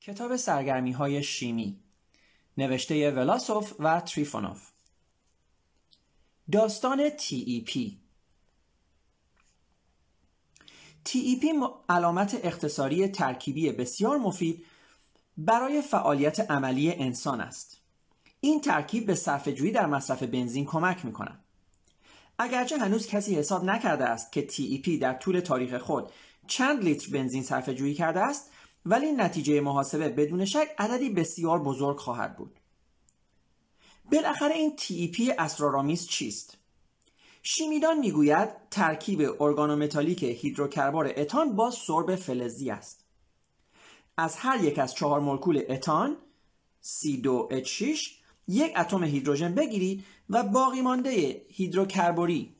کتاب سرگرمی های شیمی نوشته ولاسوف و تریفونوف. داستان TEP TEP علامت اختصاری ترکیبی بسیار مفید برای فعالیت عملی انسان است. این ترکیب به صرفه‌جویی در مصرف بنزین کمک می کند اگرچه هنوز کسی حساب نکرده است که TEP در طول تاریخ خود چند لیتر بنزین صرفه جویی کرده است ولی نتیجه محاسبه بدون شک عددی بسیار بزرگ خواهد بود. بالاخره این TEP اسرارآمیز چیست؟ شیمیدان می‌گوید ترکیب ارگانومتالیک هیدروکربار اتان با سرب فلزی است. از هر یک از چهار مولکول اتان C2H6 یک اتم هیدروژن بگیرید و باقی مانده هیدروکربوری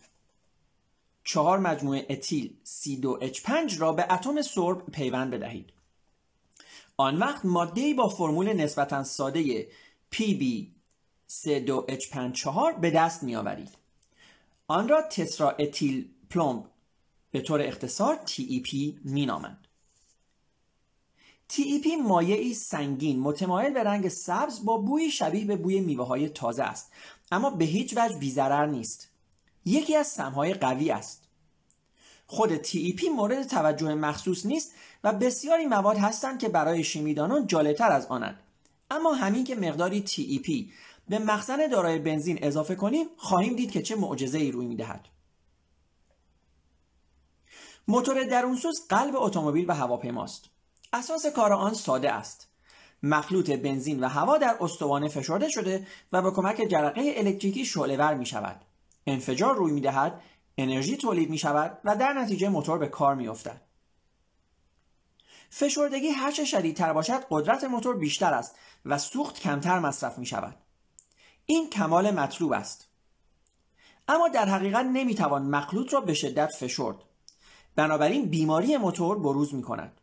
چهار مجموعه اتیل C2H5 را به اتم سرب پیوند بدهید. آن وقت ماده با فرمول نسبتا ساده PB C2H54 به دست می آورید. آن را تترا اتیل پلومب به طور اختصار TEP می نامند. TEP مایعی سنگین متمایل به رنگ سبز با بوی شبیه به بوی میوه های تازه است اما به هیچ وجه بیزرر نیست یکی از سمهای قوی است خود TEP مورد توجه مخصوص نیست و بسیاری مواد هستند که برای شیمیدانان جالبتر از آنند. اما همین که مقداری TEP به مخزن دارای بنزین اضافه کنیم خواهیم دید که چه معجزه ای روی می‌دهد. موتور درونسوز قلب اتومبیل و هواپیماست. اساس کار آن ساده است. مخلوط بنزین و هوا در استوانه فشرده شده و به کمک جرقه الکتریکی شعلهور می شود انفجار روی می دهد انرژی تولید می شود و در نتیجه موتور به کار می افتد. فشردگی هرچه شدیدتر باشد قدرت موتور بیشتر است و سوخت کمتر مصرف می شود. این کمال مطلوب است. اما در حقیقت نمی توان مخلوط را به شدت فشرد. بنابراین بیماری موتور بروز می کند.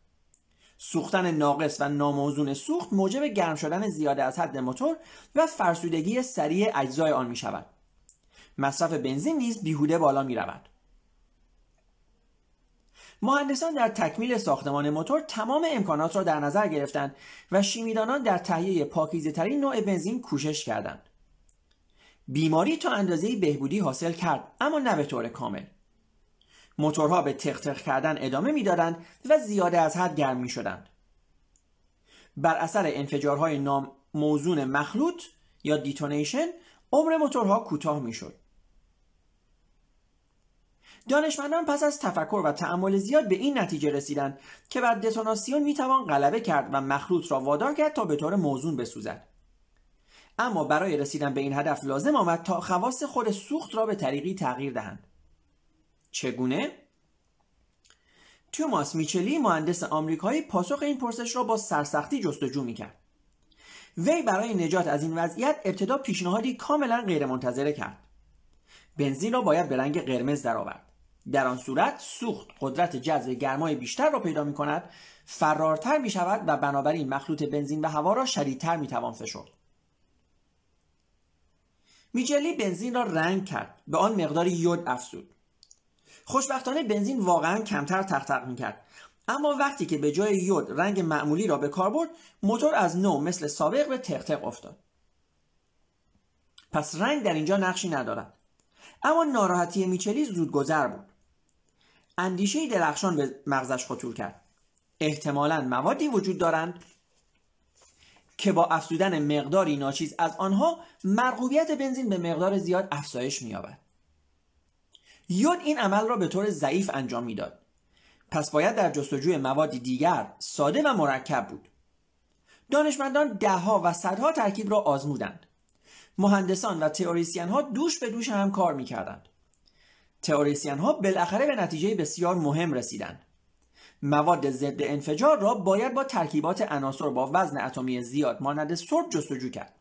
سوختن ناقص و ناموزون سوخت موجب گرم شدن زیاده از حد موتور و فرسودگی سریع اجزای آن می شود. مصرف بنزین نیز بیهوده بالا می رود. مهندسان در تکمیل ساختمان موتور تمام امکانات را در نظر گرفتند و شیمیدانان در تهیه پاکیزه ترین نوع بنزین کوشش کردند. بیماری تا اندازه بهبودی حاصل کرد اما نه به طور کامل. موتورها به تق‌تق کردن ادامه می‌دادند و زیاده از حد گرم می شدند. بر اثر انفجارهای ناموزون مخلوط یا detonation عمر موتورها کوتاه می‌شد. دانشمندان پس از تفکر و تأمل زیاد به این نتیجه رسیدند که بر دتوناسیون می‌توان غلبه کرد و مخلوط را وادار کرد تا به طور موزون بسوزد. اما برای رسیدن به این هدف لازم آمد تا خواص خود سوخت را به طریقی تغییر دهند. چگونه؟ توماس میچلی مهندس آمریکایی پاسخ این پرسش را با سرسختی جستجو می‌کرد. وی برای نجات از این وضعیت ابتدا پیشنهادی کاملا غیرمنتظره کرد. بنزین را باید به رنگ قرمز درآورد. در آن صورت سوخت قدرت جذب گرمای بیشتر را پیدا می کند فرارتر می شود و بنابراین مخلوط بنزین و هوا را شدیدتر می توان فشرد. میجلی بنزین را رنگ کرد به آن مقداری یود افزود. خوشبختانه بنزین واقعا کمتر تختق می کرد اما وقتی که به جای یود رنگ معمولی را به کار برد موتور از نو مثل سابق به تق افتاد. پس رنگ در اینجا نقشی ندارد. اما ناراحتی میچلی زود گذر بود. اندیشه درخشان به مغزش خطور کرد. احتمالا موادی وجود دارند که با افزودن مقداری ناچیز از آنها مرغوبیت بنزین به مقدار زیاد افزایش مییابد. یود این عمل را به طور ضعیف انجام می‌داد. پس باید در جستجوی موادی دیگر ساده و مرکب بود. دانشمندان دهها و صدها ترکیب را آزمودند. مهندسان و تئوریسین ها دوش به دوش هم کار می‌کردند. تئوریسین ها بالاخره به نتیجه بسیار مهم رسیدند مواد ضد انفجار را باید با ترکیبات عناصر با وزن اتمی زیاد مانند سرب جستجو کرد.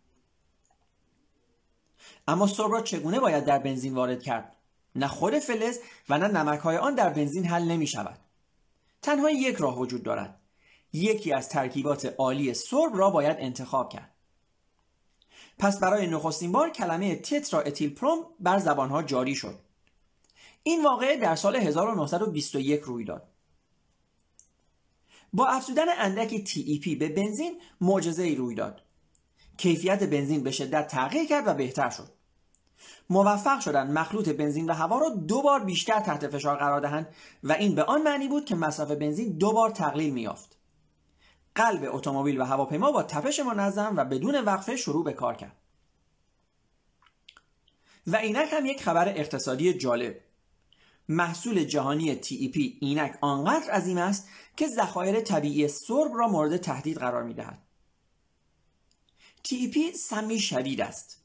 اما سرب را چگونه باید در بنزین وارد کرد؟ نه خود فلز و نه نمک های آن در بنزین حل نمی شود تنها یک راه وجود دارد. یکی از ترکیبات عالی سرب را باید انتخاب کرد. پس برای نخستین بار کلمه تترا اتیل پروم بر زبانها جاری شد. این واقعه در سال 1921 روی داد. با افزودن اندکی TEP به بنزین معجزه ای روی داد. کیفیت بنزین به شدت تغییر کرد و بهتر شد. موفق شدند مخلوط بنزین و هوا را دو بار بیشتر تحت فشار قرار دهند و این به آن معنی بود که مصرف بنزین دو بار تقلیل میافت قلب اتومبیل و هواپیما با تپش منظم و بدون وقفه شروع به کار کرد. و اینک هم یک خبر اقتصادی جالب. محصول جهانی TEP اینک آنقدر عظیم است که ذخایر طبیعی سرب را مورد تهدید قرار می دهد. TEP سمی شدید است.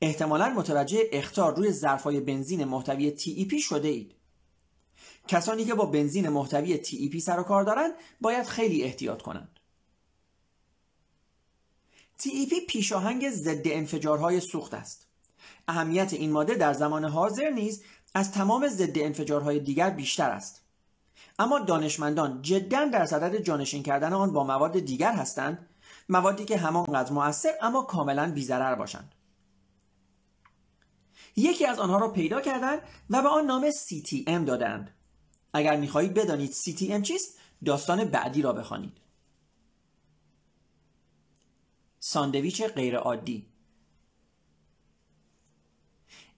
احتمالا متوجه اختار روی ظرفهای بنزین محتوی TEP شده اید. کسانی که با بنزین محتوی TEP سر و کار دارند باید خیلی احتیاط کنند. TEP پیشاهنگ ضد انفجارهای سوخت است. اهمیت این ماده در زمان حاضر نیز از تمام ضد انفجارهای دیگر بیشتر است. اما دانشمندان جدا در صدد جانشین کردن آن با مواد دیگر هستند موادی که همانقدر موثر اما کاملا بیزرر باشند. یکی از آنها را پیدا کردند و به آن نام CTM دادند. اگر می‌خواهید بدانید CTM چیست داستان بعدی را بخوانید. ساندویچ غیرعادی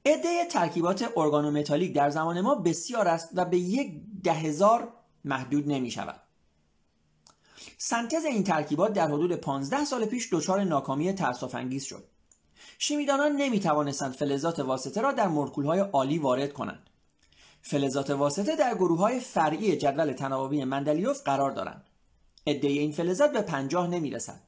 عده ترکیبات ارگانومتالیک در زمان ما بسیار است و به یک ده هزار محدود نمی شود. سنتز این ترکیبات در حدود 15 سال پیش دچار ناکامی تأسف انگیز شد. شیمیدانان نمی توانستند فلزات واسطه را در های آلی وارد کنند. فلزات واسطه در گروه های فرعی جدول تناوبی مندلیوف قرار دارند. عده این فلزات به 50 نمی رسند.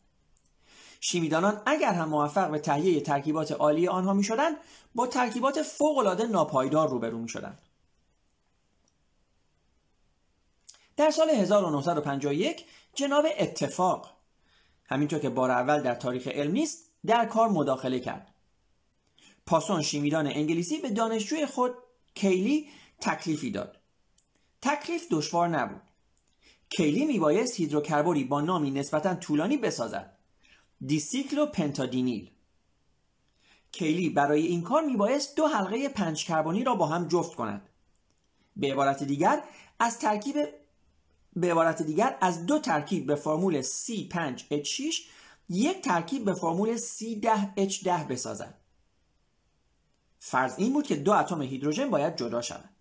شیمیدانان اگر هم موفق به تهیه ترکیبات عالی آنها می شدند با ترکیبات فوقالعاده ناپایدار روبرو می شدند. در سال 1951 جناب اتفاق همینطور که بار اول در تاریخ علم نیست در کار مداخله کرد. پاسون شیمیدان انگلیسی به دانشجوی خود کیلی تکلیفی داد. تکلیف دشوار نبود. کیلی میبایست هیدروکربوری با نامی نسبتا طولانی بسازد. دیسیکلو پنتادینیل. کیلی برای این کار میبایست دو حلقه پنج کربنی را با هم جفت کند. به عبارت دیگر از ترکیب به عبارت دیگر از دو ترکیب به فرمول C5H6 یک ترکیب به فرمول C10H10 بسازد. فرض این بود که دو اتم هیدروژن باید جدا شوند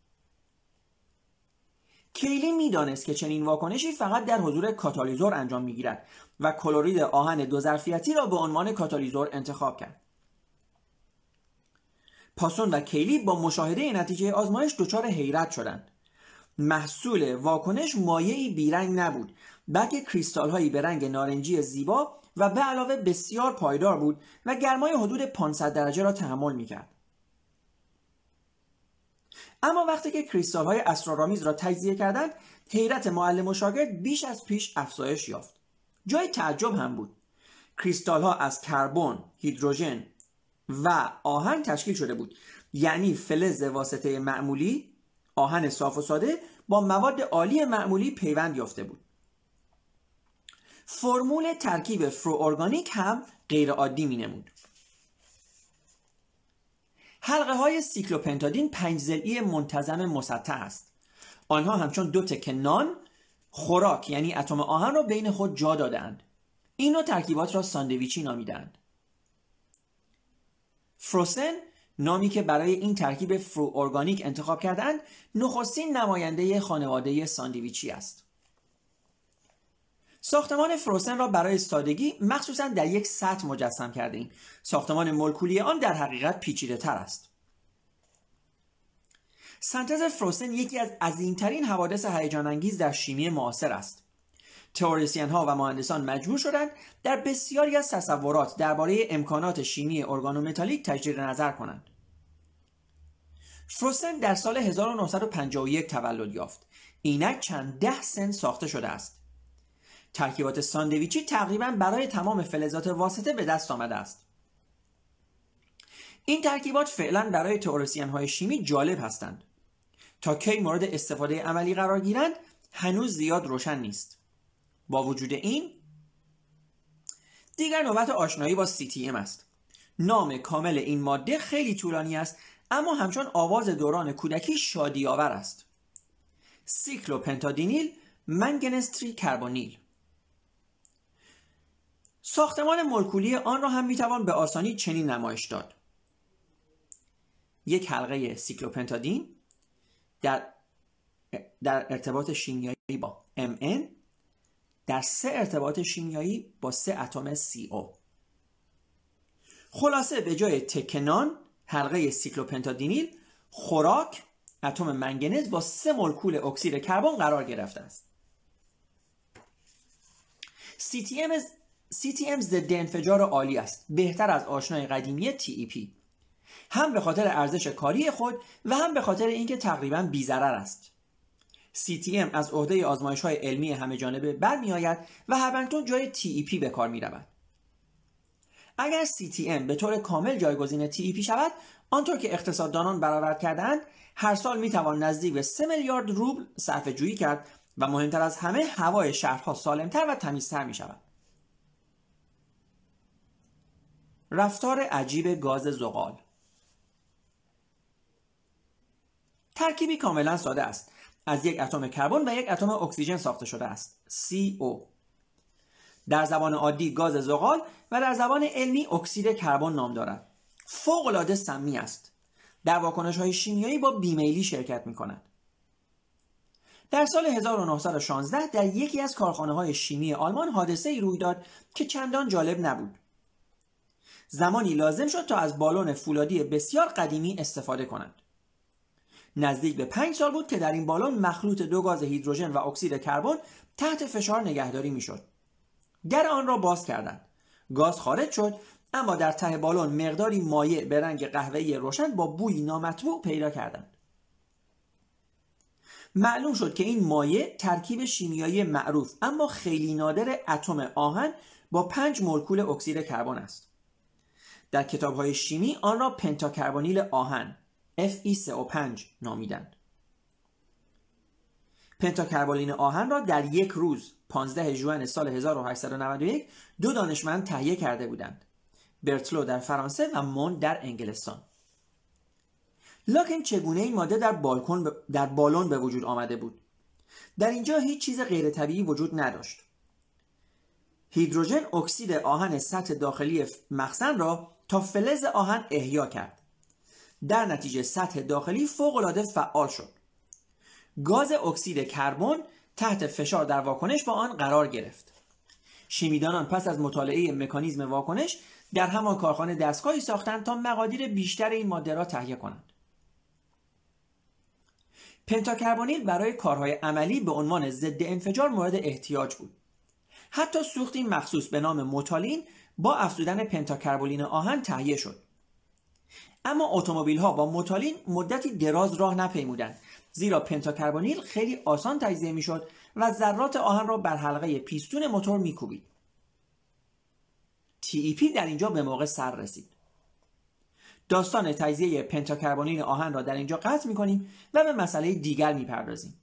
کیلی می‌دانست که چنین واکنشی فقط در حضور کاتالیزور انجام می‌گیرد و کلورید آهن دو ظرفیتی را به عنوان کاتالیزور انتخاب کرد. پاسون و کیلی با مشاهده نتیجه آزمایش دچار حیرت شدند. محصول واکنش مایعی بیرنگ نبود بلکه کریستال هایی به رنگ نارنجی زیبا و به علاوه بسیار پایدار بود و گرمای حدود 500 درجه را تحمل می‌کرد. اما وقتی که کریستال های اسرارآمیز را تجزیه کردند حیرت معلم و شاگرد بیش از پیش افزایش یافت. جای تعجب هم بود. کریستال ها از کربن، هیدروژن و آهن تشکیل شده بود. یعنی فلز واسطه معمولی آهن صاف و ساده با مواد عالی معمولی پیوند یافته بود. فرمول ترکیب فرو ارگانیک هم غیر عادی می نمود حلقه های سیکلوپنتادین پنج زلی منتظم مسطح است. آنها همچون دو تکه نان خوراک یعنی اتم آهن را بین خود جا دادند این ترکیبات را ساندویچی نامیدند فروسن نامی که برای این ترکیب فرو ارگانیک انتخاب کردند نخستین نماینده خانواده ساندویچی است. ساختمان فروسن را برای سادگی مخصوصا در یک سطح مجسم کرده ایم. ساختمان مولکولی آن در حقیقت پیچیده تر است. سنتز فروسن یکی از عظیمترین حوادث هیجان انگیز در شیمی معاصر است. تئوریسین ها و مهندسان مجبور شدند در بسیاری از تصورات درباره امکانات شیمی ارگانومتالیک تجدید نظر کنند. فروسن در سال 1951 تولد یافت. اینک چند ده سن ساخته شده است. ترکیبات ساندویچی تقریبا برای تمام فلزات واسطه به دست آمده است. این ترکیبات فعلا برای تئوریسین های شیمی جالب هستند. تا کی مورد استفاده عملی قرار گیرند هنوز زیاد روشن نیست. با وجود این دیگر نوبت آشنایی با CTM است. نام کامل این ماده خیلی طولانی است اما همچون آواز دوران کودکی شادی آور است. سیکلوپنتادینیل منگنز تری کربونیل. ساختمان مولکولی آن را هم می‌توان به آسانی چنین نمایش داد. یک حلقه سیکلوپنتادین در, در ارتباط شیمیایی با MN در سه ارتباط شیمیایی با سه اتم CO خلاصه به جای تکه نان حلقه سیکلوپنتادینیل خوراک اتم منگنز با سه مولکول اکسید کربن قرار گرفته است. CTM CTM ضد انفجار عالی است بهتر از آشنای قدیمی TEP هم به خاطر ارزش کاری خود و هم به خاطر اینکه تقریبا بیزرر است CTM از عهده آزمایش های علمی همه جانبه برمیآید و هبنگتون جای TEP به کار می رود. اگر CTM به طور کامل جایگزین TEP شود آنطور که اقتصاددانان برآورد کردند هر سال می توان نزدیک به 3 میلیارد روبل صرفه جویی کرد و مهمتر از همه هوای شهرها سالمتر و تمیزتر می شود. رفتار عجیب گاز زغال. ترکیبی کاملا ساده است. از یک اتم کربن و یک اتم اکسیژن ساخته شده است. CO در زبان عادی گاز زغال و در زبان علمی اکسید کربن نام دارد. فوق العاده سمی است. در واکنش های شیمیایی با بیمیلی شرکت می کند در سال 1916 در یکی از کارخانه های شیمی آلمان حادثه ای روی داد که چندان جالب نبود. زمانی لازم شد تا از بالون فولادی بسیار قدیمی استفاده کنند. نزدیک به پنج سال بود که در این بالون مخلوط دو گاز هیدروژن و اکسید کربن تحت فشار نگهداری می‌شد. در آن را باز کردند. گاز خارج شد اما در ته بالون مقداری مایع به رنگ قهوه‌ای روشن با بوی نامطبوع پیدا کردند. معلوم شد که این مایع ترکیب شیمیایی معروف اما خیلی نادر اتم آهن با پنج مولکول اکسید کربن است. در کتاب های شیمی آن را پنتاکربونیل آهن Fe35 نامیدند. پنتاکربولین آهن را در یک روز 15 ژوئن سال 1891 دو دانشمند تهیه کرده بودند. برتلو در فرانسه و مون در انگلستان. لاکن چگونه این ماده در بالکن در بالون به وجود آمده بود؟ در اینجا هیچ چیز غیر طبیعی وجود نداشت. هیدروژن اکسید آهن سطح داخلی مخزن را تا فلز آهن احیا کرد. در نتیجه سطح داخلی فوقالعاده فعال شد. گاز اکسید کربن تحت فشار در واکنش با آن قرار گرفت. شیمیدانان پس از مطالعه مکانیزم واکنش در همان کارخانه دستگاهی ساختند تا مقادیر بیشتر این ماده را تهیه کنند. پنتاکربونیل برای کارهای عملی به عنوان ضد انفجار مورد احتیاج بود. حتی سوختی مخصوص به نام موتالین با افزودن پنتاکربونیل آهن تهیه شد. اما اتومبیل ها با موتالین مدتی دراز راه نپیمودند. زیرا پنتاکربونیل خیلی آسان تجزیه می‌شد و ذرات آهن را بر حلقه پیستون موتور میکوبید. TEP در اینجا به موقع سر رسید. داستان تجزیه پنتاکربونیل آهن را در اینجا قطع می‌کنیم و به مسئله دیگر می‌پردازیم.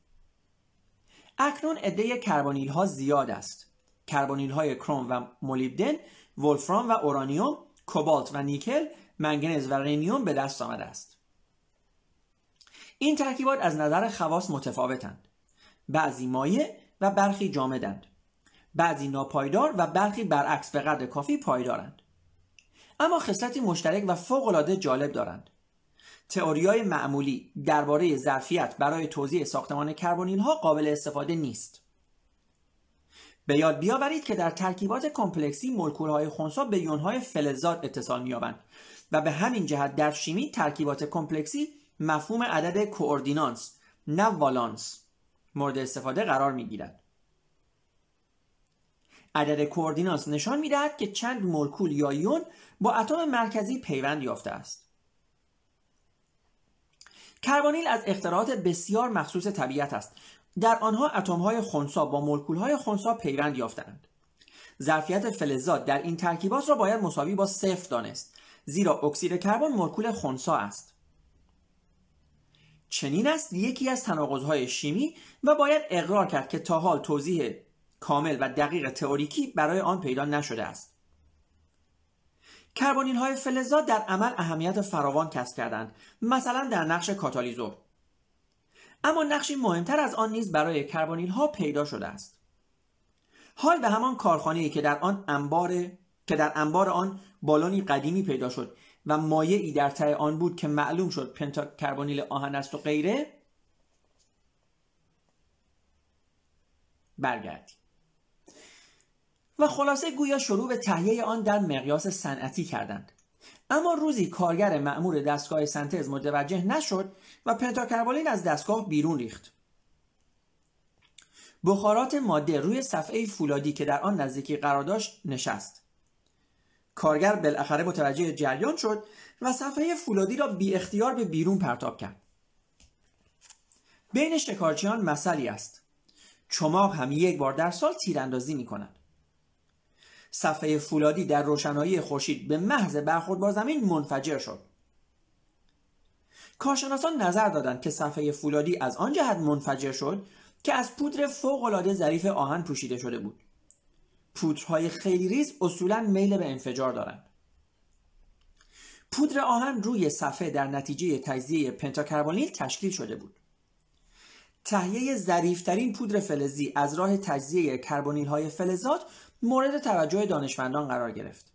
اکنون عده کربونیل ها زیاد است. کربونیل های کروم و مولیبدن ولفرام و اورانیوم کوبالت و نیکل منگنز و رنیوم به دست آمده است. این ترکیبات از نظر خواص متفاوتند. بعضی مایع و برخی جامدند. بعضی ناپایدار و برخی برعکس به قدر کافی پایدارند. اما خصلتی مشترک و فوقالعاده جالب دارند. تئوریای معمولی درباره ظرفیت برای توضیح ساختمان کربونیل ها قابل استفاده نیست. به یاد بیاورید که در ترکیبات کمپلکسی مولکول های خنثی به یون های فلزات اتصال می‌یابند و به همین جهت در شیمی ترکیبات کمپلکسی مفهوم عدد کوردینانس نه والانس مورد استفاده قرار می گیرد. عدد کوردینانس نشان می دهد که چند مولکول یا یون با اتم مرکزی پیوند یافته است. کربونیل از اختراعات بسیار مخصوص طبیعت است. در آنها اتم های خونسا با مولکول های خونسا پیوند یافتند. ظرفیت فلزات در این ترکیبات را باید مساوی با صفر دانست زیرا اکسید کربن مولکول خونسا است. چنین است یکی از تناقض‌های شیمی و باید اقرار کرد که تا حال توضیح کامل و دقیق تئوریکی برای آن پیدا نشده است. کربونیل های فلزات در عمل اهمیت فراوان کسب کردند مثلا در نقش کاتالیزور. اما نقشی مهمتر از آن نیز برای کربانیل ها پیدا شده است. حال به همان کارخانه‌ای که در آن انبار که در انبار آن بالونی قدیمی پیدا شد و مایعی در ته آن بود که معلوم شد پنتا کربانیل آهن است و غیره برگردیم. و خلاصه گویا شروع به تهیه آن در مقیاس صنعتی کردند. اما روزی کارگر مأمور دستگاه سنتز متوجه نشد و پنتاکربالین از دستگاه بیرون ریخت. بخارات ماده روی صفحه فولادی که در آن نزدیکی قرار داشت نشست. کارگر بالاخره متوجه جریان شد و صفحه فولادی را بی اختیار به بیرون پرتاب کرد. بین شکارچیان مسئله است. چماق هم یک بار در سال تیراندازی می کند صفحه فولادی در روشنایی خورشید به محض برخورد با زمین منفجر شد. کارشناسان نظر دادند که صفحه فولادی از آن جهت منفجر شد که از پودر فوقالعاده ظریف آهن پوشیده شده بود. پودرهای خیلی ریز اصولا میل به انفجار دارند. پودر آهن روی صفحه در نتیجه تجزیه پنتاکربونیل تشکیل شده بود. تهیه ظریفترین پودر فلزی از راه تجزیه کربونیل های فلزات مورد توجه دانشمندان قرار گرفت.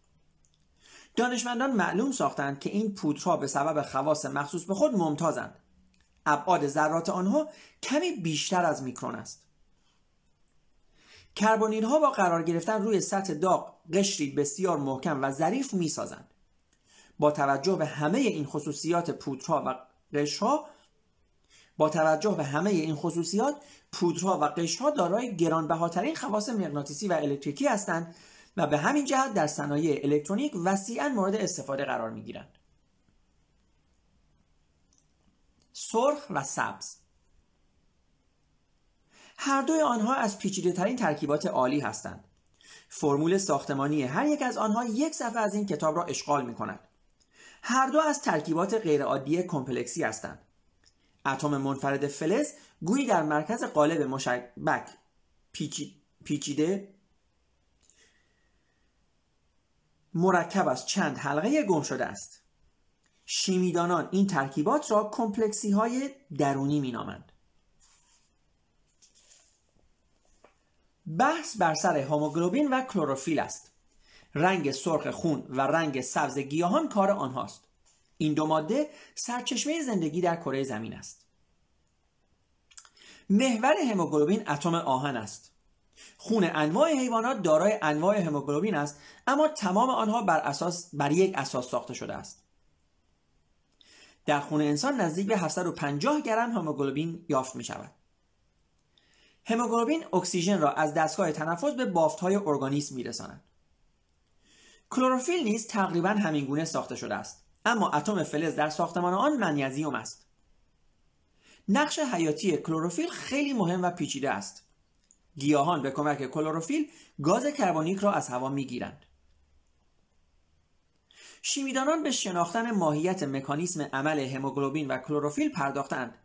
دانشمندان معلوم ساختند که این پودرها به سبب خواص مخصوص به خود ممتازند. ابعاد ذرات آنها کمی بیشتر از میکرون است. کربونیل ها با قرار گرفتن روی سطح داغ قشری بسیار محکم و ظریف می سازند. با توجه به همه این خصوصیات پودرها و قشرها با توجه به همه این خصوصیات پودرها و قشرها دارای گرانبهاترین خواص مغناطیسی و الکتریکی هستند و به همین جهت در صنایع الکترونیک وسیعا مورد استفاده قرار می گیرند. سرخ و سبز هر دوی آنها از پیچیده ترین ترکیبات عالی هستند. فرمول ساختمانی هر یک از آنها یک صفحه از این کتاب را اشغال می کند. هر دو از ترکیبات غیرعادی کمپلکسی هستند. اتم منفرد فلز گویی در مرکز قالب مشبک پیچیده مرکب از چند حلقه گم شده است. شیمیدانان این ترکیبات را کمپلکسی های درونی می نامند. بحث بر سر هموگلوبین و کلروفیل است. رنگ سرخ خون و رنگ سبز گیاهان کار آنهاست. این دو ماده سرچشمه زندگی در کره زمین است. محور هموگلوبین اتم آهن است. خون انواع حیوانات دارای انواع هموگلوبین است اما تمام آنها بر اساس بر یک اساس ساخته شده است. در خون انسان نزدیک به 750 گرم هموگلوبین یافت می شود هموگلوبین اکسیژن را از دستگاه تنفس به بافت های ارگانیسم می رساند. کلروفیل نیز تقریبا همینگونه ساخته شده است. اما اتم فلز در ساختمان آن منیزیم است. نقش حیاتی کلروفیل خیلی مهم و پیچیده است. گیاهان به کمک کلروفیل گاز کربونیک را از هوا می‌گیرند. شیمیدانان به شناختن ماهیت مکانیسم عمل هموگلوبین و کلروفیل پرداختند.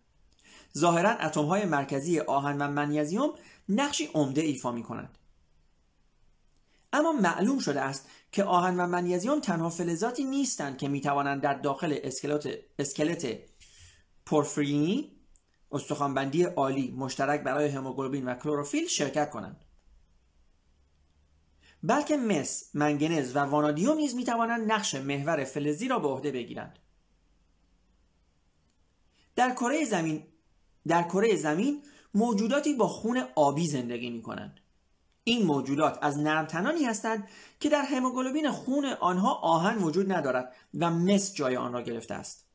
ظاهرا اتمهای مرکزی آهن و منیزیم نقشی عمده ایفا می کنند. اما معلوم شده است که آهن و منیزیم تنها فلزاتی نیستند که می توانند در داخل اسکلت, اسکلت پورفرینی استخوانبندی عالی مشترک برای هموگلوبین و کلروفیل شرکت کنند. بلکه مس، منگنز و وانادیوم نیز می توانند نقش محور فلزی را به عهده بگیرند. در کره زمین در کره زمین موجوداتی با خون آبی زندگی می کنند این موجودات از نرمتنانی هستند که در هموگلوبین خون آنها آهن وجود ندارد و مس جای آن را گرفته است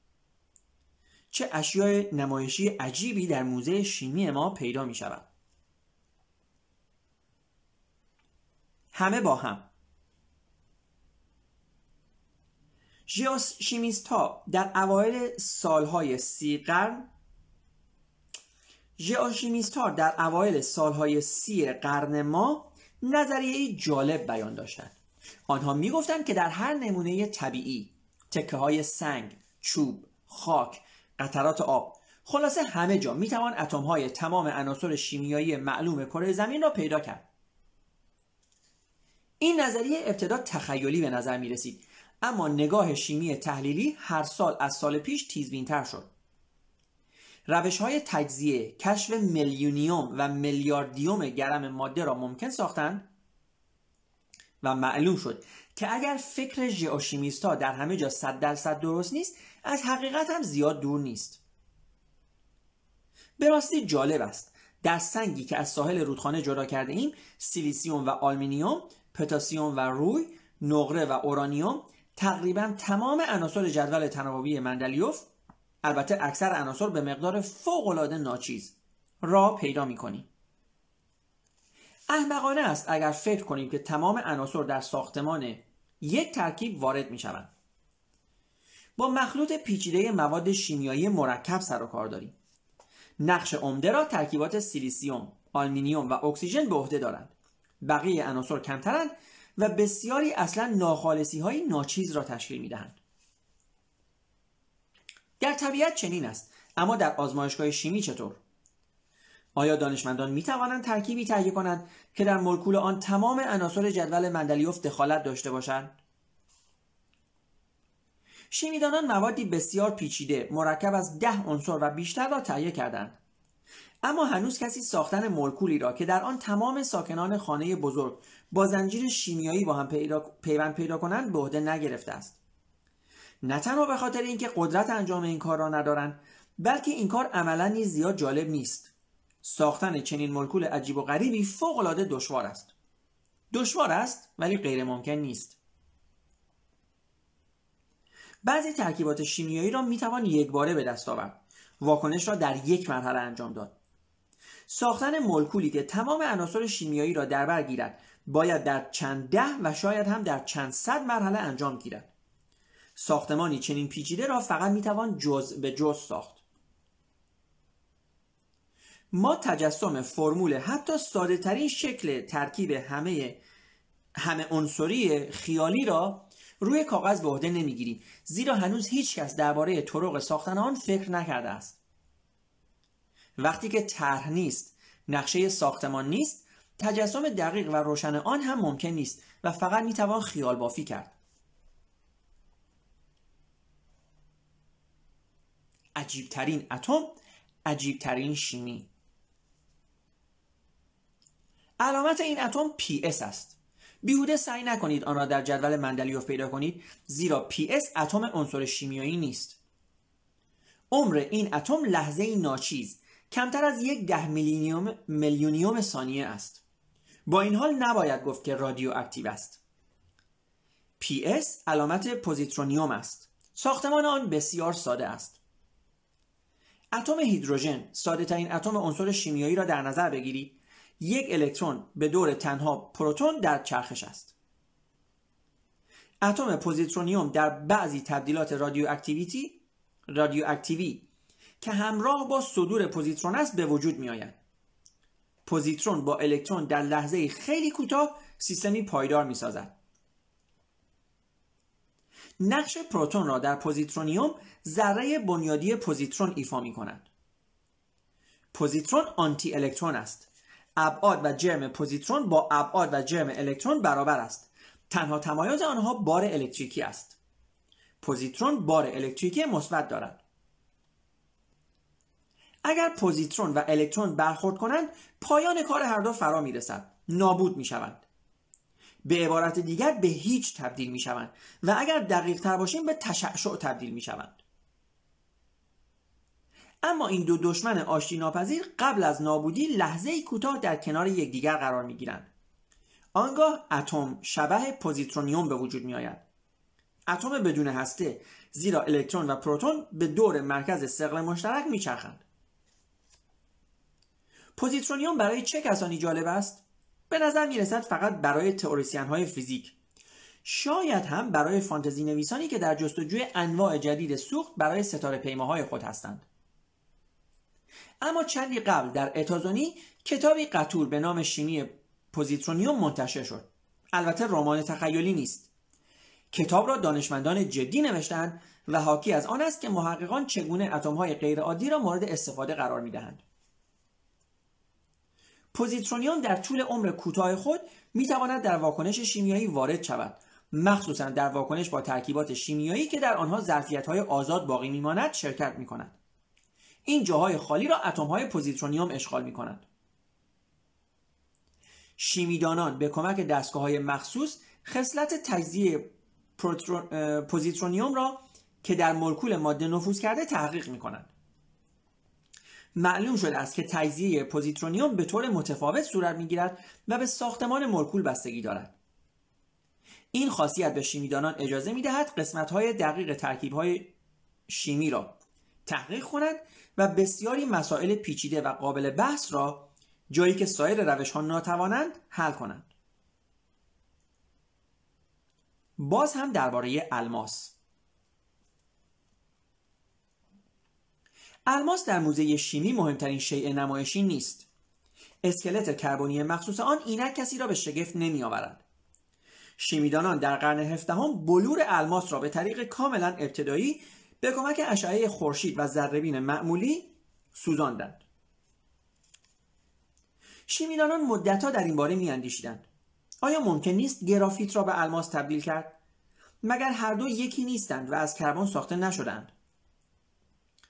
چه اشیای نمایشی عجیبی در موزه شیمی ما پیدا می شود. همه با هم ژئوشیمیست ها در اوایل سالهای سی قرن ژئوشیمیست در اوایل سالهای سی قرن ما نظریه جالب بیان داشتند. آنها می‌گفتند که در هر نمونه طبیعی تکه های سنگ چوب خاک قطرات آب خلاصه همه جا می‌توان اتم های تمام عناصر شیمیایی معلوم کره زمین را پیدا کرد. این نظریه ابتدا تخیلی به نظر می رسید اما نگاه شیمی تحلیلی هر سال از سال پیش تر شد. روش های تجزیه کشف میلیونیوم و میلیاردیوم گرم ماده را ممکن ساختند و معلوم شد که اگر فکر ژئوشیمیست در همه جا صد درصد درست نیست از حقیقت هم زیاد دور نیست. به راستی جالب است. در سنگی که از ساحل رودخانه جدا کرده ایم سیلیسیوم و آلمینیوم پتاسیم و روی نقره و اورانیوم تقریبا تمام عناصر جدول تناوبی مندلیوف البته اکثر عناصر به مقدار فوقالعاده ناچیز را پیدا می‌کنیم احمقانه است اگر فکر کنیم که تمام عناصر در ساختمان یک ترکیب وارد می شوند. با مخلوط پیچیده مواد شیمیایی مرکب سر و کار داریم. نقش عمده را ترکیبات سیلیسیوم، آلمینیوم و اکسیژن به عهده دارند. بقیه عناصر کمترند و بسیاری اصلا ناخالصی های ناچیز را تشکیل می دهند. در طبیعت چنین است اما در آزمایشگاه شیمی چطور؟ آیا دانشمندان می توانند ترکیبی تهیه کنند که در مولکول آن تمام عناصر جدول مندلیوف دخالت داشته باشند؟ شیمیدانان موادی بسیار پیچیده مرکب از ده عنصر و بیشتر را تهیه کردند اما هنوز کسی ساختن مولکولی را که در آن تمام ساکنان خانه بزرگ با زنجیر شیمیایی با هم پیوند پیدا کنند به عهده نگرفته است نه تنها به خاطر اینکه قدرت انجام این کار را ندارند بلکه این کار عملا نیز زیاد جالب نیست. ساختن چنین مولکول عجیب و غریبی فوق العاده دشوار است. دشوار است ولی غیر ممکن نیست. بعضی ترکیبات شیمیایی را می‌توان یک باره به دست آورد. واکنش را در یک مرحله انجام داد. ساختن مولکولی که تمام عناصر شیمیایی را در بر گیرد باید در چند ده و شاید هم در چند صد مرحله انجام گیرد. ساختمانی چنین پیچیده را فقط می‌توان جز به جز ساخت. ما تجسم فرمول حتی ساده ترین شکل ترکیب همه همه عنصری خیالی را روی کاغذ به عهده نمی‌گیریم. زیرا هنوز هیچ کس درباره طرق ساختن آن فکر نکرده است. وقتی که طرح نیست نقشه ساختمان نیست تجسم دقیق و روشن آن هم ممکن نیست و فقط می‌توان خیال بافی کرد. عجیبترین اتم عجیبترین شیمی. علامت این اتم PS است. بیهوده سعی نکنید آن را در جدول مندلیوف پیدا کنید زیرا PS اتم عنصر شیمیایی نیست. عمر این اتم لحظه ناچیز کمتر از یک ده میلیونیوم میلیونیوم ثانیه است. با این حال نباید گفت که رادیو اکتیو است Ps علامت پوزیترونیوم است. ساختمان آن بسیار ساده است. اتم هیدروژن ساده ترین اتم عنصر شیمیایی را در نظر بگیرید یک الکترون به دور تنها پروتون در چرخش است اتم پوزیترونیوم در بعضی تبدیلات radioactivity رادیواکتیوی که همراه با صدور پوزیترون است به وجود می آید. پوزیترون با الکترون در لحظه خیلی کوتاه سیستمی پایدار می سازد. نقش پروتون را در پوزیترونیوم ذره بنیادی پوزیترون ایفا می کند. پوزیترون آنتی الکترون است. ابعاد و جرم پوزیترون با ابعاد و جرم الکترون برابر است. تنها تمایز آنها بار الکتریکی است. پوزیترون بار الکتریکی مثبت دارد. اگر پوزیترون و الکترون برخورد کنند پایان کار هر دو فرا می‌رسد. نابود می‌شوند. به عبارت دیگر به هیچ تبدیل می شوند و اگر دقیق تر باشیم به تشعشع تبدیل می شوند. اما این دو دشمن آشتی ناپذیر قبل از نابودی لحظه کوتاه در کنار یکدیگر قرار می گیرند. آنگاه اتم شبه پوزیترونیوم به وجود می آید. اتم بدون هسته زیرا الکترون و پروتون به دور مرکز ثقل مشترک میچرخند. پوزیترونیوم برای چه کسانی جالب است؟ به نظر می رسد فقط برای تئوریسین های فیزیک. شاید هم برای فانتزی نویسانی که در جستجوی انواع جدید سوخت برای ستاره پیماهای خود هستند. اما چندی قبل در اتازونی کتابی قطور به نام شیمی پوزیترونیوم منتشر شد. البته رمان تخیلی نیست. کتاب را دانشمندان جدی نوشتند و حاکی از آن است که محققان چگونه اتمهای غیرعادی را مورد استفاده قرار می‌دهند. پوزیترونیوم در طول عمر کوتاه خود می‌تواند در واکنش شیمیایی وارد شود مخصوصا در واکنش با ترکیبات شیمیایی که در آنها ظرفیت‌های آزاد باقی میماند شرکت می‌کند این جاهای خالی را اتم های پوزیترونیوم اشغال می کنند. شیمیدانان به کمک دستگاه های مخصوص خصلت تجزیه پوزیترونیوم را که در مولکول ماده نفوذ کرده تحقیق می کنند. معلوم شده است که تجزیه پوزیترونیوم به طور متفاوت صورت می گیرد و به ساختمان مولکول بستگی دارد. این خاصیت به شیمیدانان اجازه می دهد قسمت های دقیق ترکیب های شیمی را تحقیق کنند و بسیاری مسائل پیچیده و قابل بحث را جایی که سایر روش ها ناتوانند حل کنند. باز هم درباره الماس الماس در موزه شیمی مهمترین شیء نمایشی نیست. اسکلت کربنی مخصوص آن اینک کسی را به شگفت نمی آورد شیمیدانان در قرن هفدهم بلور الماس را به طریق کاملا ابتدایی به کمک اشعه خورشید و ذرهبین معمولی سوزاندند. شیمیدانان مدتها در این باره میاندیشیدند. آیا ممکن نیست گرافیت را به الماس تبدیل کرد؟ مگر هر دو یکی نیستند و از کربن ساخته نشدند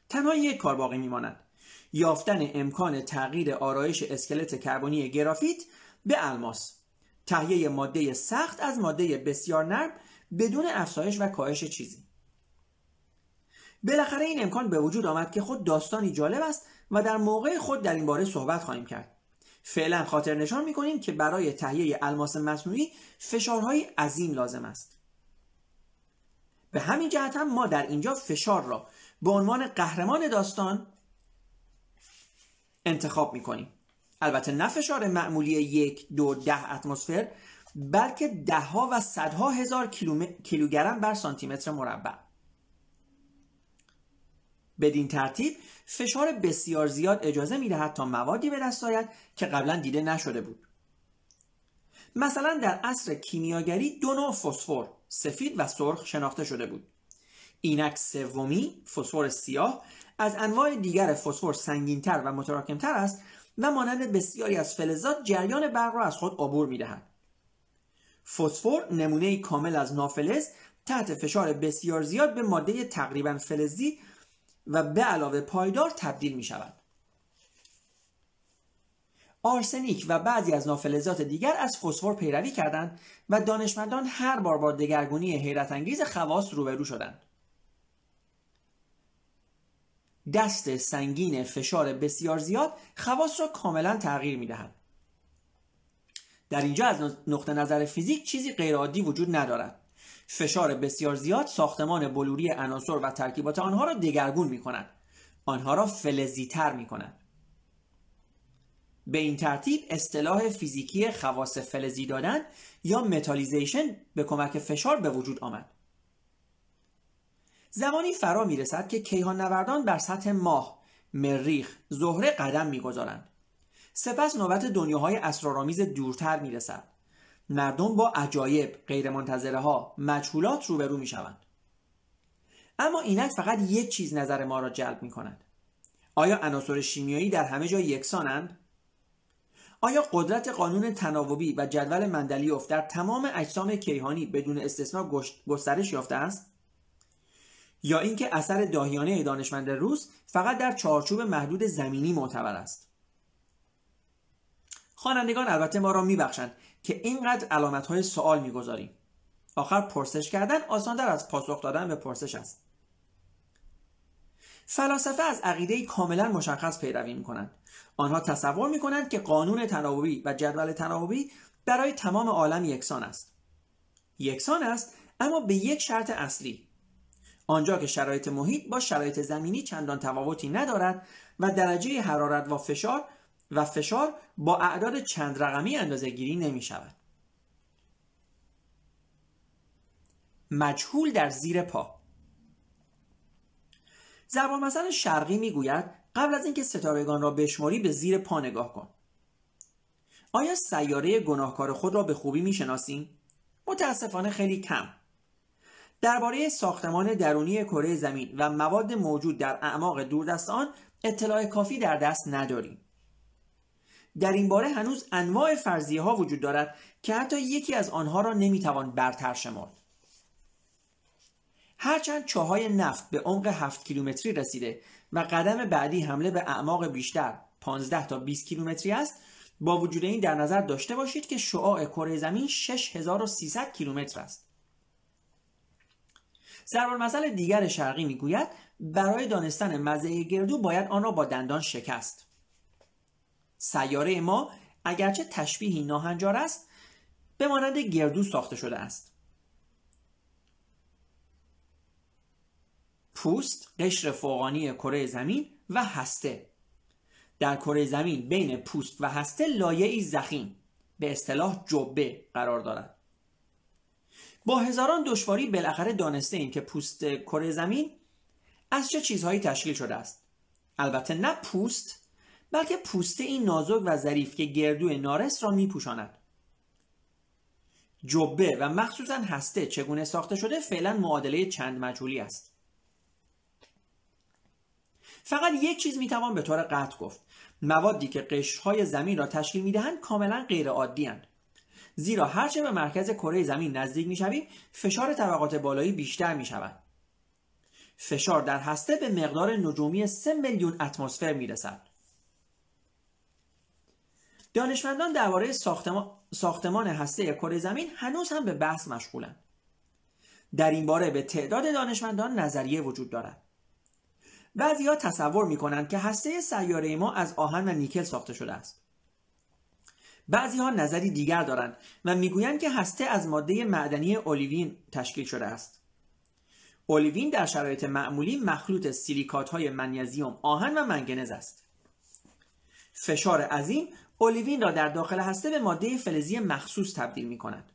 تنها یک کار باقی میماند. یافتن امکان تغییر آرایش اسکلت کربنی گرافیت به الماس. تهیه ماده سخت از ماده بسیار نرم بدون افزایش و کاهش چیزی. بالاخره این امکان به وجود آمد که خود داستانی جالب است و در موقع خود در این باره صحبت خواهیم کرد. فعلا خاطر نشان می‌کنیم که برای تهیه الماس مصنوعی فشارهای عظیم لازم است. به همین جهت هم ما در اینجا فشار را به عنوان قهرمان داستان انتخاب می‌کنیم. البته نه فشار معمولی یک دو ده اتمسفر بلکه دهها و صدها هزار کیلوگرم بر سانتیمتر مربع. بدین ترتیب فشار بسیار زیاد اجازه می‌دهد تا موادی به دست آید که قبلا دیده نشده بود. مثلا در عصر کیمیاگری دو نوع فسفر سفید و سرخ شناخته شده بود. اینک سومی فسفر سیاه از انواع دیگر فسفر سنگینتر و متراکمتر است و مانند بسیاری از فلزات جریان برق را از خود عبور می‌دهد فسفر نمونه کامل از نافلز تحت فشار بسیار زیاد به ماده تقریبا فلزی و به علاوه پایدار تبدیل می شود. آرسنیک و بعضی از نافلزات دیگر از فسفر پیروی کردند و دانشمندان هر بار با دگرگونی حیرت انگیز خواص روبرو شدند. دست سنگین فشار بسیار زیاد خواص را کاملا تغییر می دهد. در اینجا از نقطه نظر فیزیک چیزی غیرعادی وجود ندارد. فشار بسیار زیاد ساختمان بلوری عناصر و ترکیبات آنها را دگرگون می کند. آنها را فلزی‌تر می کند. به این ترتیب اصطلاح فیزیکی خواص فلزی دادن یا metallization به کمک فشار به وجود آمد. زمانی فرا می رسد که کیهان نوردان بر سطح ماه، مریخ، زهره قدم می‌گذارند. سپس نوبت دنیاهای اسرارآمیز دورتر می رسد. مردم با عجایب، غیرمنتظره ها، مجهولات روبرو می شوند. اما اینک فقط یک چیز نظر ما را جلب می کند. آیا عناصر شیمیایی در همه جا یکسانند؟ آیا قدرت قانون تناوبی و جدول مندلیوف در تمام اجسام کیهانی بدون استثنا گسترش یافته است؟ یا اینکه اثر داهیانه دانشمند روس فقط در چارچوب محدود زمینی معتبر است؟ خوانندگان البته ما را میبخشند که اینقدر علامت های سوال می‌گذاریم آخر پرسش کردن آسانتر از پاسخ دادن به پرسش است فلاسفه از عقیده کاملا مشخص پیروی می کنند. آنها تصور می کنند که قانون تناوبی و جدول تناوبی برای تمام عالم یکسان است. یکسان است اما به یک شرط اصلی. آنجا که شرایط محیط با شرایط زمینی چندان تفاوتی ندارد و درجه حرارت و فشار و فشار با اعداد چند رقمی اندازه گیری نمی شود. مجهول در زیر پا. زبان مثلا شرقی می‌گوید قبل از اینکه ستارگان را بشماری به زیر پا نگاه کن. آیا سیاره گناهکار خود را به خوبی می‌شناسیم متاسفانه خیلی کم. درباره ساختمان درونی کره زمین و مواد موجود در اعماق دوردست آن اطلاع کافی در دست نداریم. در این باره هنوز انواع فرضیه ها وجود دارد که حتی یکی از آنها را نمی‌توان برتر شمرد. هرچند چاهای نفت به عمق 7 کیلومتری رسیده و قدم بعدی حمله به اعماق بیشتر 15 تا 20 کیلومتری است با وجود این در نظر داشته باشید که شعاع کره زمین 6300 کیلومتر است. ضرب المثل دیگر شرقی می‌گوید برای دانستن مزه گردو باید آن را با دندان شکست. سیاره ما اگرچه تشبیهی ناهنجار است به مانند گردو ساخته شده است. پوست قشر فوقانی کره زمین و هسته. در کره زمین بین پوست و هسته ای زخیم. به اصطلاح جبه قرار دارد. با هزاران دشواری بالاخره دانسته ایم که پوست کره زمین از چه چیزهایی تشکیل شده است. البته نه پوست بلکه پوسته این نازک و ظریف که گردوی نارس را میپوشاند. جبه و مخصوصا هسته چگونه ساخته شده فعلا معادله چند مجهولی است. فقط یک چیز می‌توان به طور قطع گفت. موادی که قشرهای زمین را تشکیل می‌دهند کاملا غیر عادی زیرا هرچه به مرکز کره زمین نزدیک می‌شویم فشار طبقات بالایی بیشتر می شود. فشار در هسته به مقدار نجومی 3 میلیون اتمسفر می رسد. دانشمندان درباره ساختمان, ساختمان هسته کره زمین هنوز هم به بحث مشغولند. در این باره به تعداد دانشمندان نظریه وجود دارد. بعضی ها تصور می کنند که هسته سیاره ما از آهن و نیکل ساخته شده است. بعضی ها نظری دیگر دارند و می‌گویند که هسته از ماده معدنی اولیوین تشکیل شده است. اولیوین در شرایط معمولی مخلوط سیلیکات های منیزیم، آهن و منگنز است. فشار عظیم اولیوین را در داخل هسته به ماده فلزی مخصوص تبدیل می کند.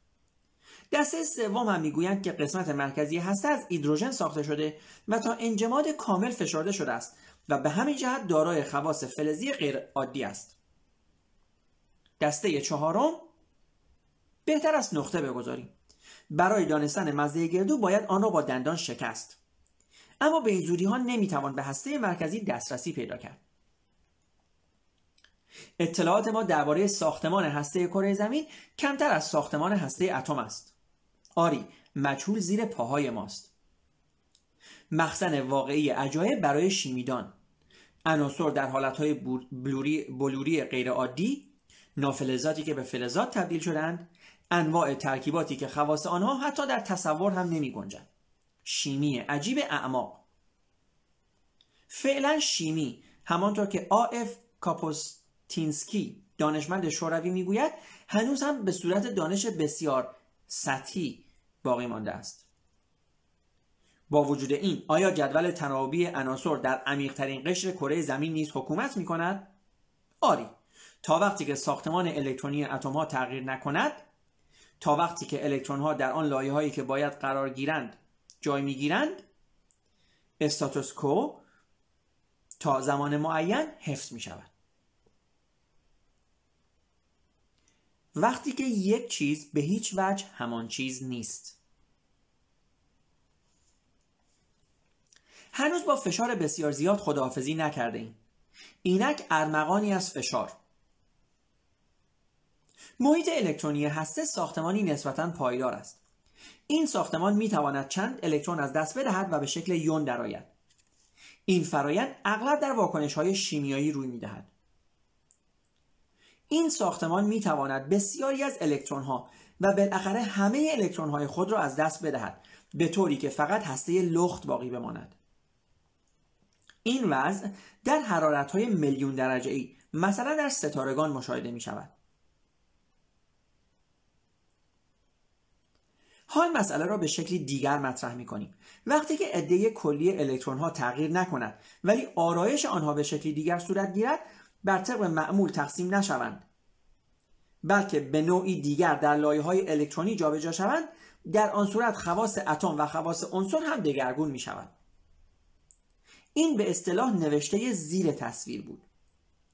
دسته سوم هم می‌گویند که قسمت مرکزی هسته از هیدروژن ساخته شده و تا انجماد کامل فشرده شده است و به همین جهت دارای خواص فلزی غیر عادی است. دسته چهارم بهتر است نقطه بگذاریم. برای دانستن مزه گردو باید آن را با دندان شکست. اما به این زودی ها نمی‌توان به هسته مرکزی دسترسی پیدا کرد. اطلاعات ما درباره ساختمان هسته کره زمین کمتر از ساختمان هسته اتم است. آری مجهول زیر پاهای ماست مخزن واقعی عجایب برای شیمیدان عناصر در حالتهای بلوری, بلوری غیرعادی نافلزاتی که به فلزات تبدیل شدند انواع ترکیباتی که خواص آنها حتی در تصور هم نمی گنجند شیمی عجیب اعماق. فعلا شیمی همانطور که آ.ف. کاپوستینسکی دانشمند شوروی می‌گوید هنوز هم به صورت دانش بسیار سطحی باقی مانده است. با وجود این آیا جدول تناوبی عناصر در عمیقترین قشر کره زمین نیز حکومت می کند؟ آری. تا وقتی که ساختمان الکترونی اتم ها تغییر نکند تا وقتی که الکترون ها در آن لایه هایی که باید قرار گیرند جای می گیرند استاتوس کو تا زمان معین حفظ می شود. وقتی که یک چیز به هیچ وجه همان چیز نیست. هنوز با فشار بسیار زیاد خداحافظی نکرده ایم. اینک ارمغانی از فشار. محیط الکترونی هسته ساختمانی نسبتا پایدار است. این ساختمان می تواند چند الکترون از دست بدهد و به شکل یون درآید. این فرایند اغلب در واکنش های شیمیایی روی می دهد. این ساختمان می تواند بسیاری از الکترون ها و بالاخره همه الکترون های خود را از دست بدهد به طوری که فقط هسته لخت باقی بماند. این وضع در حرارت های میلیون درجه ای مثلا در ستارگان مشاهده می شود حال مسئله را به شکلی دیگر مطرح می کنیم وقتی که عده کلی الکترون ها تغییر نکند ولی آرایش آنها به شکلی دیگر صورت گیرد بر طبق معمول تقسیم نشوند. بلکه به نوعی دیگر در لایه های الکترونی جابجا شوند در آن صورت خواص اتم و خواص عنصر هم دگرگون می شود این به اصطلاح نوشته زیر تصویر بود.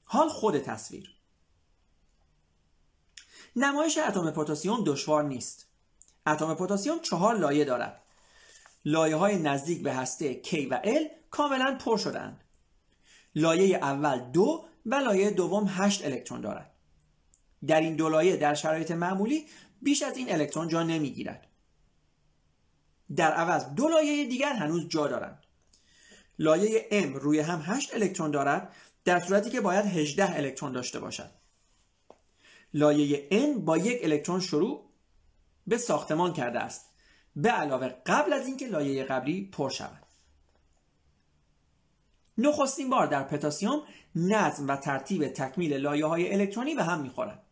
حال خود تصویر. نمایش اتم پتاسیم دشوار نیست. اتم پتاسیم چهار لایه دارد. لایه های نزدیک به هسته K و L کاملا پر شدند لایه اول دو و لایه دوم 8 الکترون دارد. در این دو لایه در شرایط معمولی بیش از این الکترون جا نمی‌گیرد. در عوض دو لایه دیگر هنوز جا دارند. لایه M روی هم 8 الکترون دارد در صورتی که باید 18 الکترون داشته باشد. لایه N با یک الکترون شروع به ساختمان کرده است. به علاوه قبل از اینکه لایه قبلی پر شود. نخستین بار در پتاسیم نظم و ترتیب تکمیل لایه های الکترونی به هم می‌خورند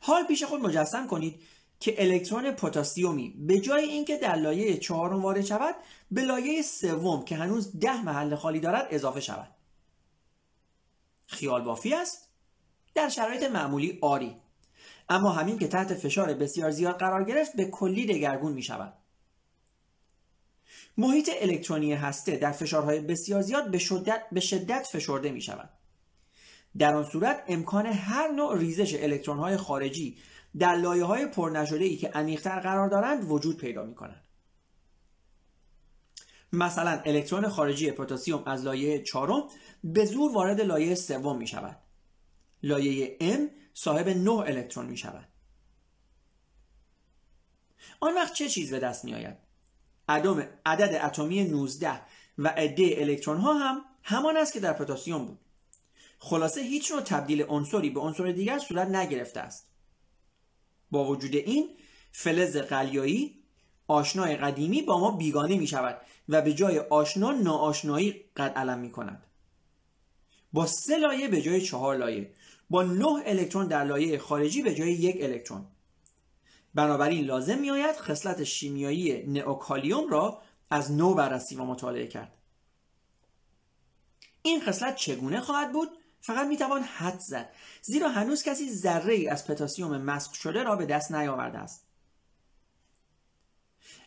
حال پیش خود مجسم کنید که الکترون پتاسیومی به جای اینکه در لایه چهارم وارد شود به لایه سوم که هنوز ده محل خالی دارد اضافه شود. خیال بافی است. در شرایط معمولی آری. اما همین که تحت فشار بسیار زیاد قرار گرفت به کلی دگرگون می شود محیط الکترونی هسته در فشارهای بسیار زیاد به شدت, به شدت فشرده می شود در آن صورت امکان هر نوع ریزش الکترون های خارجی در لایه های پرنشده ای که عمیقتر قرار دارند وجود پیدا می کنند. مثلا الکترون خارجی پتاسیم از لایه چهارم به زور وارد لایه سوم می شود. لایه M صاحب 9 الکترون می شود. آن وقت چه چیز به دست می آید؟ عدد اتمی 19 و عده الکترون ها هم همان است که در پتاسیم بود. خلاصه هیچ نوع تبدیل عنصری به عنصر دیگر صورت نگرفته است. با وجود این فلز قلیایی آشنای قدیمی با ما بیگانه می شود و به جای آشنا ناآشنایی قد علم می کند. با سه لایه به جای چهار لایه با نه الکترون در لایه خارجی به جای یک الکترون. بنابراین لازم می آید خصلت شیمیایی نئوکالیوم را از نو بررسی و مطالعه کرد. این خصلت چگونه خواهد بود؟ فقط می توان حد زد زیرا هنوز کسی ذره ای از پتاسیم مسخ شده را به دست نیاورده است.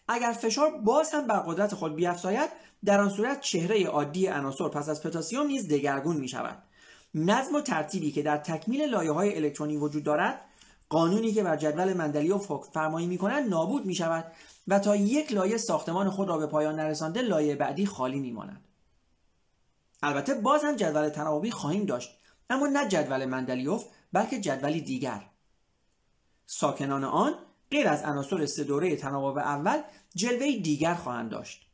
اگر فشار باز هم بر قدرت خود بیافزاید در آن صورت چهره عادی عناصر پس از پتاسیم نیز دگرگون می شود نظم و ترتیبی که در تکمیل لایه های الکترونی وجود دارد قانونی که بر جدول مندلیوف فرمایی می کند نابود می شود و تا یک لایه ساختمان خود را به پایان نرسانده لایه بعدی خالی می ماند. البته باز هم جدول تناوبی خواهیم داشت اما نه جدول مندلیوف بلکه جدولی دیگر ساکنان آن غیر از عناصر سه دوره تناوب اول جلوه دیگر خواهند داشت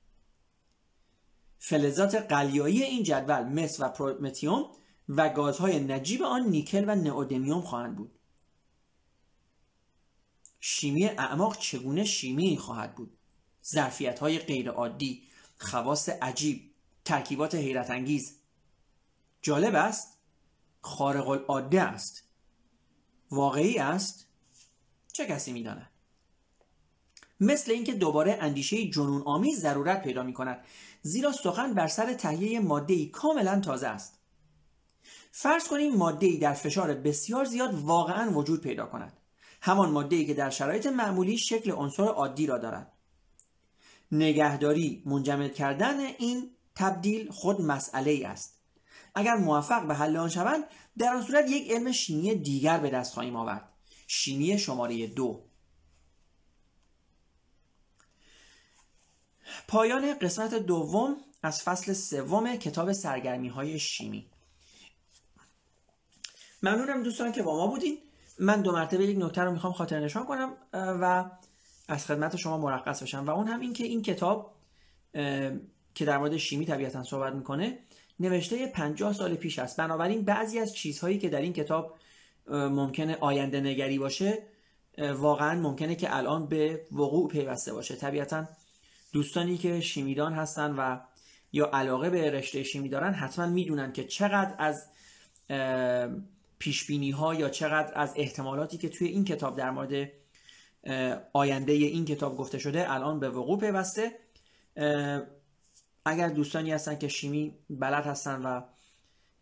فلزات قلیایی این جدول مس و پرومتیوم و گازهای نجیب آن نیکل و نئودمیوم خواهند بود. شیمی اعماق چگونه شیمی خواهد بود؟ ظرفیت های غیر عادی خواص عجیب ترکیبات حیرت انگیز جالب است؟ خارق العاده است. واقعی است؟ چه کسی می‌داند؟ مثل اینکه دوباره اندیشه جنون آمیز ضرورت پیدا می کند زیرا سخن بر سر تهیه ماده کاملا تازه است. فرض کنیم ماده ای در فشار بسیار زیاد واقعا وجود پیدا کند. همان ماده ای که در شرایط معمولی شکل عنصر عادی را دارد. نگهداری منجمد کردن این تبدیل خود مسئله ای است. اگر موفق به حل آن شوند در آن صورت یک علم شیمی دیگر به دست خواهیم آورد. شیمی شماره دو. پایان قسمت دوم از فصل سوم کتاب سرگرمی های شیمی. ممنونم دوستان که با ما بودین. من دو مرتبه یک نکته رو می‌خوام خاطر نشان کنم و از خدمت شما مرخص بشم. و اون هم این که این کتاب که در مورد شیمی طبیعتا صحبت می‌کنه نوشته 50 سال پیش است. بنابراین بعضی از چیزهایی که در این کتاب ممکنه آینده نگری باشه واقعا ممکنه که الان به وقوع پیوسته باشه. طبیعتا دوستانی که شیمیدان هستن و یا علاقه به رشته شیمی دارن حتما می‌دونن که چقدر از پیش بینی ها یا چقدر از احتمالاتی که توی این کتاب در مورد آینده این کتاب گفته شده الان به وقوع پیوسته. اگر دوستانی هستن که شیمی بلد هستن و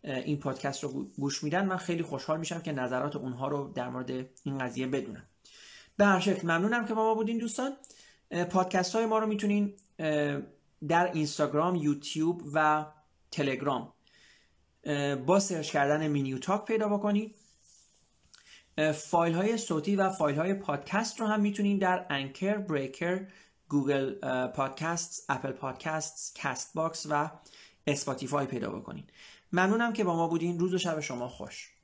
این پادکست رو گوش میدن من خیلی خوشحال میشم که نظرات اونها رو در مورد این قضیه بدونم به هر شکل ممنونم که با ما بودین دوستان. پادکست های ما رو می‌تونین در اینستاگرام یوتیوب و تلگرام با سرچ کردن مینیو تاک پیدا بکنید فایل های صوتی و فایل های پادکست رو هم می‌تونید در Anchor، Breaker، Google Podcasts، Apple Podcasts، Castbox و Spotify پیدا بکنید ممنونم که با ما بودین. روز و شب شما خوش.